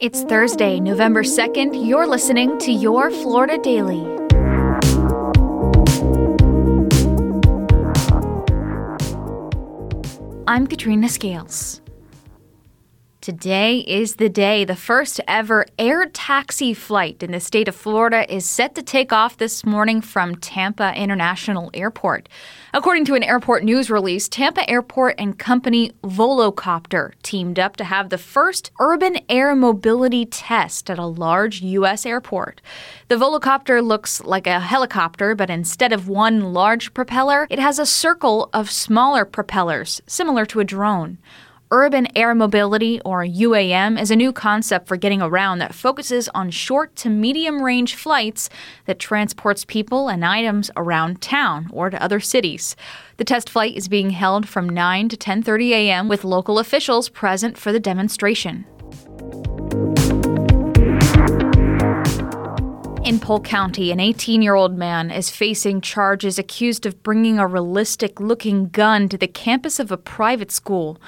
It's Thursday, November 2nd. You're listening to Your Florida Daily. I'm Katrina Scales. Today is the day the first ever air taxi flight in the state of Florida is set to take off this morning from Tampa International Airport. According to an airport news release, Tampa Airport and company Volocopter teamed up to have the first urban air mobility test at a large U.S. airport. The Volocopter looks like a helicopter, but instead of one large propeller, it has a circle of smaller propellers, similar to a drone. Urban Air Mobility, or UAM, is a new concept for getting around that focuses on short to medium range flights that transports people and items around town or to other cities. The test flight is being held from 9 to 10:30 a.m. with local officials present for the demonstration. In Polk County, an 18 year old man is facing charges accused of bringing a realistic looking gun to the campus of a private school.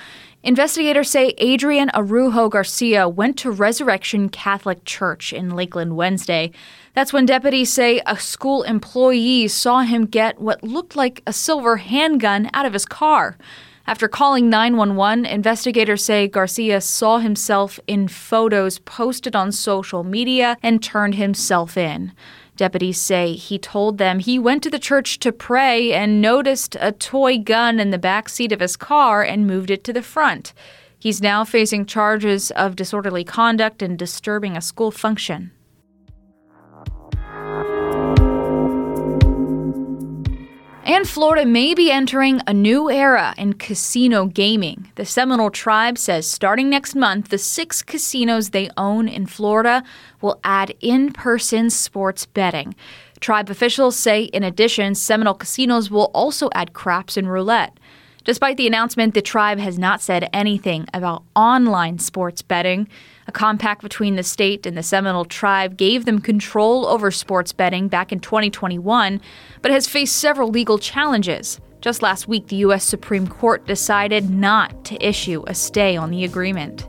Investigators say Adrian Arujo Garcia went to Resurrection Catholic Church in Lakeland Wednesday. That's when deputies say a school employee saw him get what looked like a silver handgun out of his car. After calling 911, investigators say Garcia saw himself in photos posted on social media and turned himself in. Deputies say he told them he went to the church to pray and noticed a toy gun in the back seat of his car and moved it to the front. He's now facing charges of disorderly conduct and disturbing a school function. And Florida may be entering a new era in casino gaming. The Seminole Tribe says starting next month, the six casinos they own in Florida will add in person sports betting. Tribe officials say, in addition, Seminole casinos will also add craps and roulette. Despite the announcement, the tribe has not said anything about online sports betting. A compact between the state and the Seminole tribe gave them control over sports betting back in 2021, but has faced several legal challenges. Just last week, the U.S. Supreme Court decided not to issue a stay on the agreement.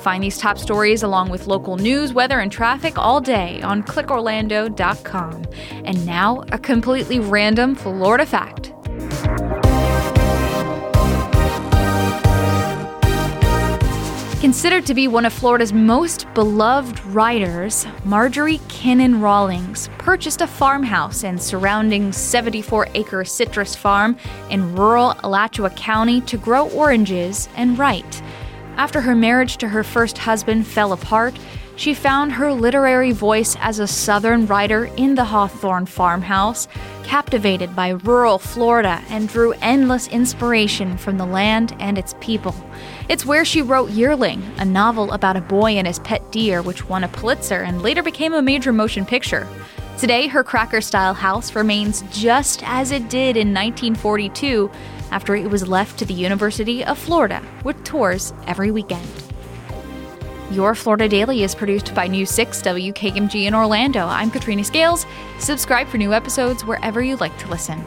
Find these top stories along with local news, weather, and traffic all day on clickorlando.com. And now, a completely random Florida fact. Considered to be one of Florida's most beloved writers, Marjorie Kinnan Rawlings purchased a farmhouse and surrounding 74 acre citrus farm in rural Alachua County to grow oranges and write. After her marriage to her first husband fell apart, she found her literary voice as a Southern writer in the Hawthorne farmhouse, captivated by rural Florida, and drew endless inspiration from the land and its people. It's where she wrote Yearling, a novel about a boy and his pet deer, which won a Pulitzer and later became a major motion picture. Today, her cracker style house remains just as it did in 1942 after it was left to the University of Florida, with tours every weekend. Your Florida Daily is produced by News 6 WKMG in Orlando. I'm Katrina Scales. Subscribe for new episodes wherever you like to listen.